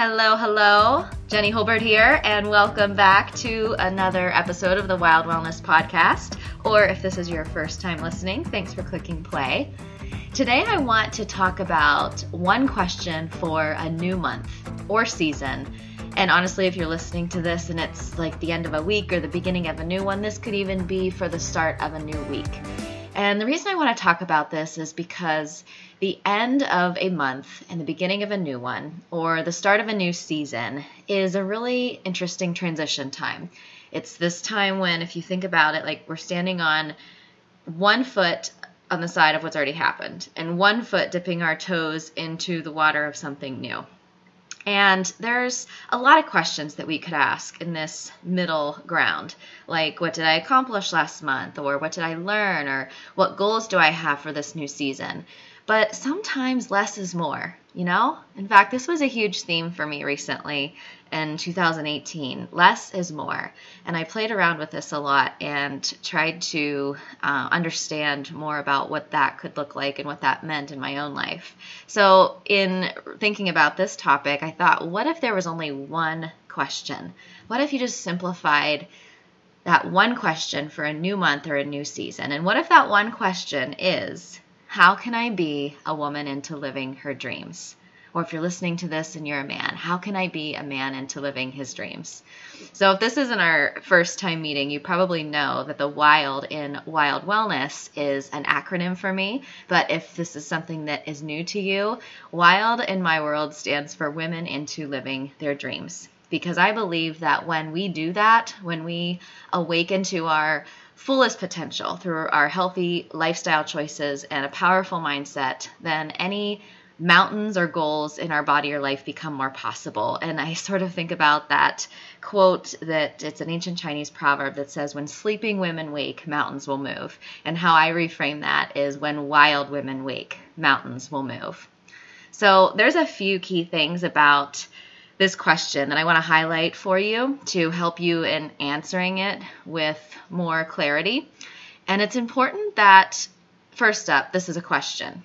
Hello, hello. Jenny Holbert here, and welcome back to another episode of the Wild Wellness Podcast. Or if this is your first time listening, thanks for clicking play. Today, I want to talk about one question for a new month or season. And honestly, if you're listening to this and it's like the end of a week or the beginning of a new one, this could even be for the start of a new week. And the reason I want to talk about this is because the end of a month and the beginning of a new one, or the start of a new season, is a really interesting transition time. It's this time when, if you think about it, like we're standing on one foot on the side of what's already happened, and one foot dipping our toes into the water of something new. And there's a lot of questions that we could ask in this middle ground, like what did I accomplish last month, or what did I learn, or what goals do I have for this new season? But sometimes less is more, you know? In fact, this was a huge theme for me recently in 2018. Less is more. And I played around with this a lot and tried to uh, understand more about what that could look like and what that meant in my own life. So, in thinking about this topic, I thought, what if there was only one question? What if you just simplified? That one question for a new month or a new season. And what if that one question is, how can I be a woman into living her dreams? Or if you're listening to this and you're a man, how can I be a man into living his dreams? So, if this isn't our first time meeting, you probably know that the WILD in Wild Wellness is an acronym for me. But if this is something that is new to you, WILD in my world stands for Women into Living Their Dreams. Because I believe that when we do that, when we awaken to our fullest potential through our healthy lifestyle choices and a powerful mindset, then any mountains or goals in our body or life become more possible. And I sort of think about that quote that it's an ancient Chinese proverb that says, When sleeping women wake, mountains will move. And how I reframe that is, When wild women wake, mountains will move. So there's a few key things about this question that I want to highlight for you to help you in answering it with more clarity. And it's important that, first up, this is a question.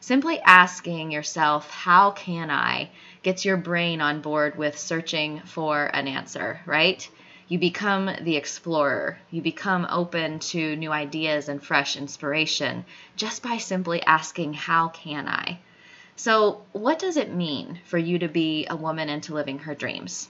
Simply asking yourself, How can I? gets your brain on board with searching for an answer, right? You become the explorer. You become open to new ideas and fresh inspiration just by simply asking, How can I? So, what does it mean for you to be a woman into living her dreams?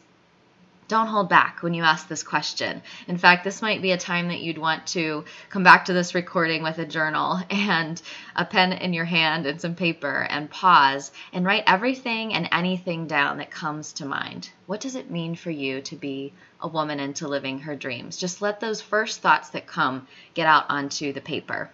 Don't hold back when you ask this question. In fact, this might be a time that you'd want to come back to this recording with a journal and a pen in your hand and some paper and pause and write everything and anything down that comes to mind. What does it mean for you to be a woman into living her dreams? Just let those first thoughts that come get out onto the paper.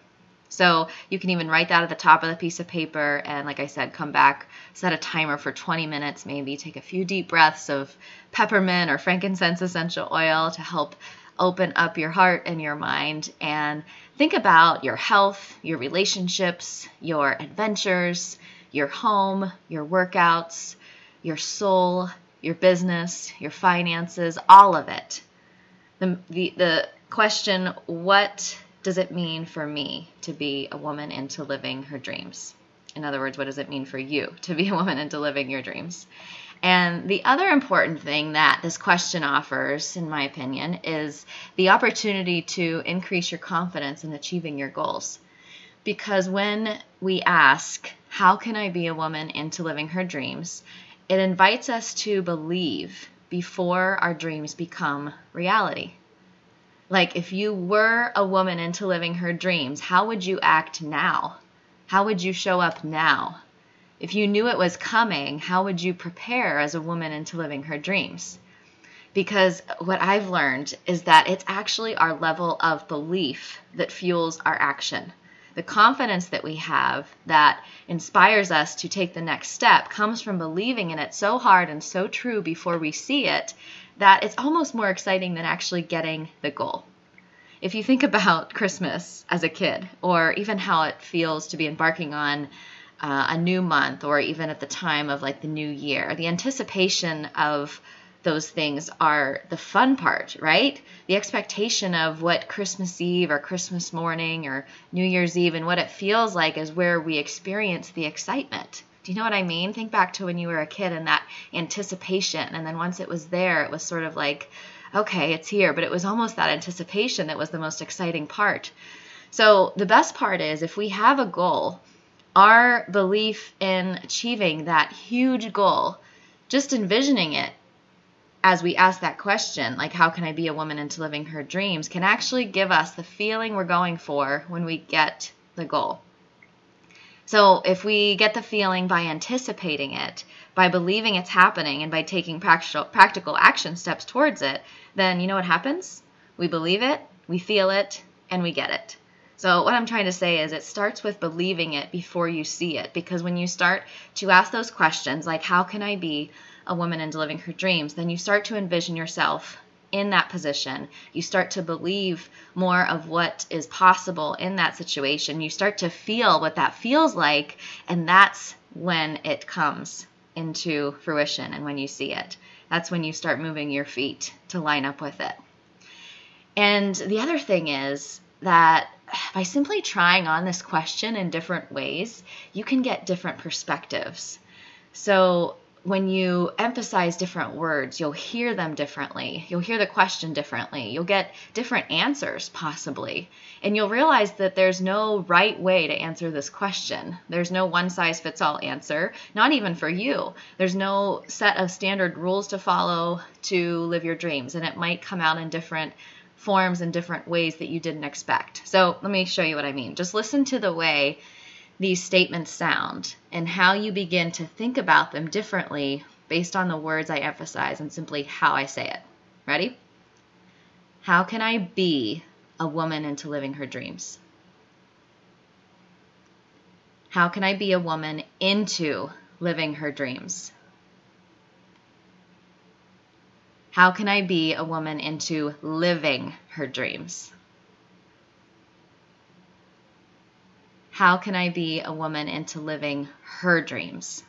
So you can even write that at the top of the piece of paper and, like I said, come back, set a timer for 20 minutes, maybe take a few deep breaths of peppermint or frankincense essential oil to help open up your heart and your mind and think about your health, your relationships, your adventures, your home, your workouts, your soul, your business, your finances, all of it. The, the, the question, what does it mean for me to be a woman into living her dreams? In other words, what does it mean for you to be a woman into living your dreams? And the other important thing that this question offers, in my opinion, is the opportunity to increase your confidence in achieving your goals. Because when we ask, How can I be a woman into living her dreams? it invites us to believe before our dreams become reality. Like, if you were a woman into living her dreams, how would you act now? How would you show up now? If you knew it was coming, how would you prepare as a woman into living her dreams? Because what I've learned is that it's actually our level of belief that fuels our action. The confidence that we have that inspires us to take the next step comes from believing in it so hard and so true before we see it that it's almost more exciting than actually getting the goal. If you think about Christmas as a kid, or even how it feels to be embarking on uh, a new month, or even at the time of like the new year, the anticipation of those things are the fun part, right? The expectation of what Christmas Eve or Christmas morning or New Year's Eve and what it feels like is where we experience the excitement. Do you know what I mean? Think back to when you were a kid and that anticipation. And then once it was there, it was sort of like, okay, it's here. But it was almost that anticipation that was the most exciting part. So the best part is if we have a goal, our belief in achieving that huge goal, just envisioning it as we ask that question, like, how can I be a woman into living her dreams, can actually give us the feeling we're going for when we get the goal. So, if we get the feeling by anticipating it, by believing it's happening, and by taking practical, practical action steps towards it, then you know what happens? We believe it, we feel it, and we get it. So, what I'm trying to say is it starts with believing it before you see it. Because when you start to ask those questions, like, how can I be a woman into living her dreams, then you start to envision yourself in that position. You start to believe more of what is possible in that situation. You start to feel what that feels like, and that's when it comes into fruition and when you see it. That's when you start moving your feet to line up with it. And the other thing is that by simply trying on this question in different ways, you can get different perspectives. So, when you emphasize different words, you'll hear them differently. You'll hear the question differently. You'll get different answers, possibly. And you'll realize that there's no right way to answer this question. There's no one size fits all answer, not even for you. There's no set of standard rules to follow to live your dreams. And it might come out in different forms and different ways that you didn't expect. So let me show you what I mean. Just listen to the way these statements sound and how you begin to think about them differently based on the words I emphasize and simply how I say it. Ready? How can I be a woman into living her dreams? How can I be a woman into living her dreams? How can I be a woman into living her dreams? How can I be a woman into living her dreams?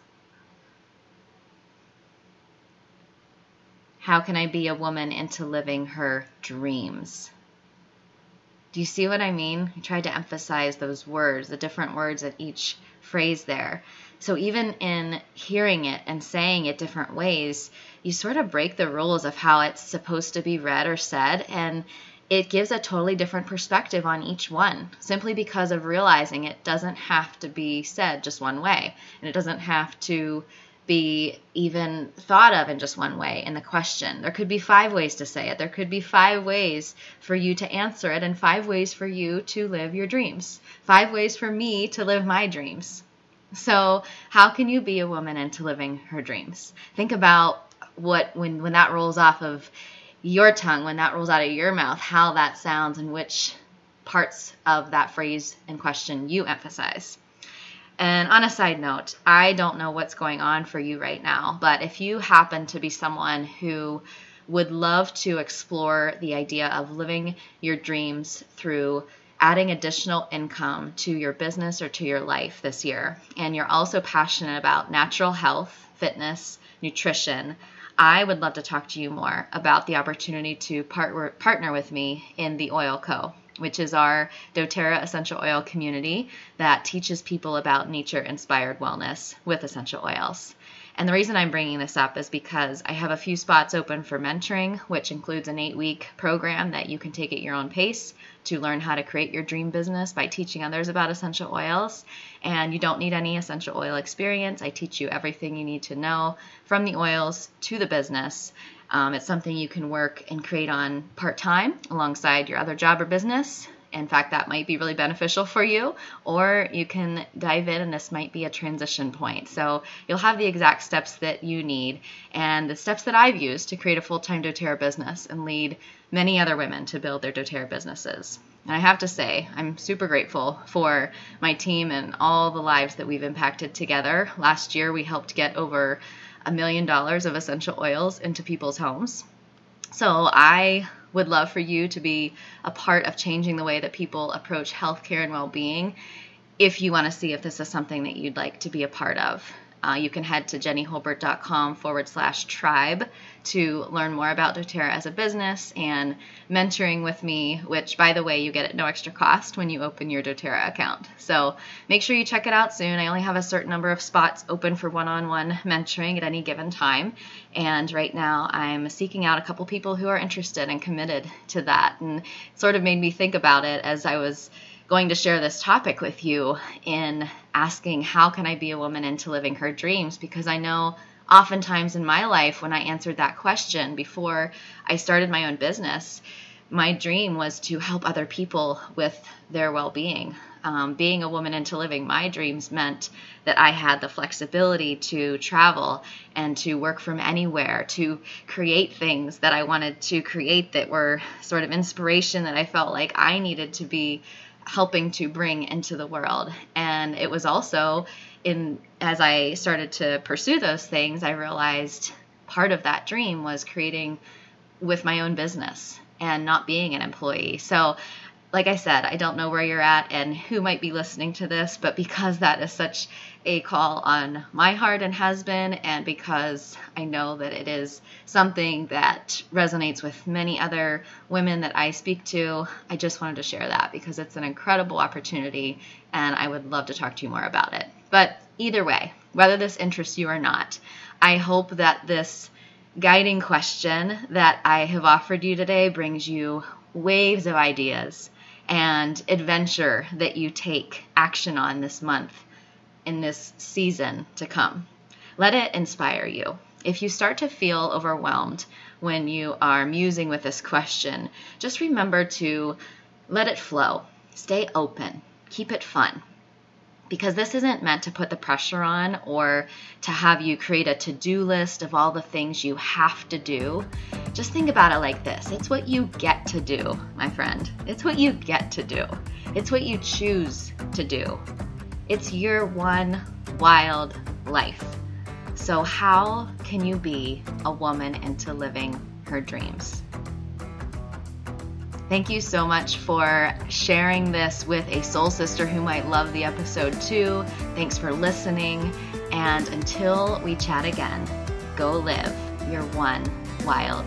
How can I be a woman into living her dreams? Do you see what I mean? I tried to emphasize those words, the different words at each phrase there. So even in hearing it and saying it different ways, you sort of break the rules of how it's supposed to be read or said, and it gives a totally different perspective on each one simply because of realizing it doesn't have to be said just one way and it doesn't have to be even thought of in just one way in the question. There could be five ways to say it. There could be five ways for you to answer it and five ways for you to live your dreams. Five ways for me to live my dreams. So, how can you be a woman into living her dreams? Think about what when when that rolls off of your tongue when that rolls out of your mouth, how that sounds and which parts of that phrase in question you emphasize. And on a side note, I don't know what's going on for you right now, but if you happen to be someone who would love to explore the idea of living your dreams through adding additional income to your business or to your life this year, and you're also passionate about natural health, fitness, nutrition, I would love to talk to you more about the opportunity to part- partner with me in the Oil Co., which is our doTERRA essential oil community that teaches people about nature inspired wellness with essential oils. And the reason I'm bringing this up is because I have a few spots open for mentoring, which includes an eight week program that you can take at your own pace to learn how to create your dream business by teaching others about essential oils. And you don't need any essential oil experience. I teach you everything you need to know from the oils to the business. Um, it's something you can work and create on part time alongside your other job or business in fact, that might be really beneficial for you, or you can dive in and this might be a transition point. So you'll have the exact steps that you need and the steps that I've used to create a full time doTERRA business and lead many other women to build their doTERRA businesses. And I have to say, I'm super grateful for my team and all the lives that we've impacted together. Last year, we helped get over a million dollars of essential oils into people's homes. So I would love for you to be a part of changing the way that people approach healthcare and well being if you want to see if this is something that you'd like to be a part of. Uh, you can head to jennyholbert.com forward slash tribe to learn more about doTERRA as a business and mentoring with me, which, by the way, you get at no extra cost when you open your doTERRA account. So make sure you check it out soon. I only have a certain number of spots open for one on one mentoring at any given time. And right now, I'm seeking out a couple people who are interested and committed to that. And sort of made me think about it as I was going to share this topic with you in asking how can I be a woman into living her dreams because I know oftentimes in my life when I answered that question before I started my own business, my dream was to help other people with their well being. Um, being a woman into living my dreams meant that I had the flexibility to travel and to work from anywhere, to create things that I wanted to create that were sort of inspiration that I felt like I needed to be helping to bring into the world. And it was also in as I started to pursue those things, I realized part of that dream was creating with my own business and not being an employee. So like I said, I don't know where you're at and who might be listening to this, but because that is such a call on my heart and has been, and because I know that it is something that resonates with many other women that I speak to, I just wanted to share that because it's an incredible opportunity and I would love to talk to you more about it. But either way, whether this interests you or not, I hope that this guiding question that I have offered you today brings you waves of ideas and adventure that you take action on this month in this season to come. Let it inspire you. If you start to feel overwhelmed when you are musing with this question, just remember to let it flow. Stay open. Keep it fun because this isn't meant to put the pressure on or to have you create a to do list of all the things you have to do. Just think about it like this it's what you get to do, my friend. It's what you get to do, it's what you choose to do. It's your one wild life. So, how can you be a woman into living her dreams? Thank you so much for sharing this with a soul sister who might love the episode too. Thanks for listening. And until we chat again, go live your one wild.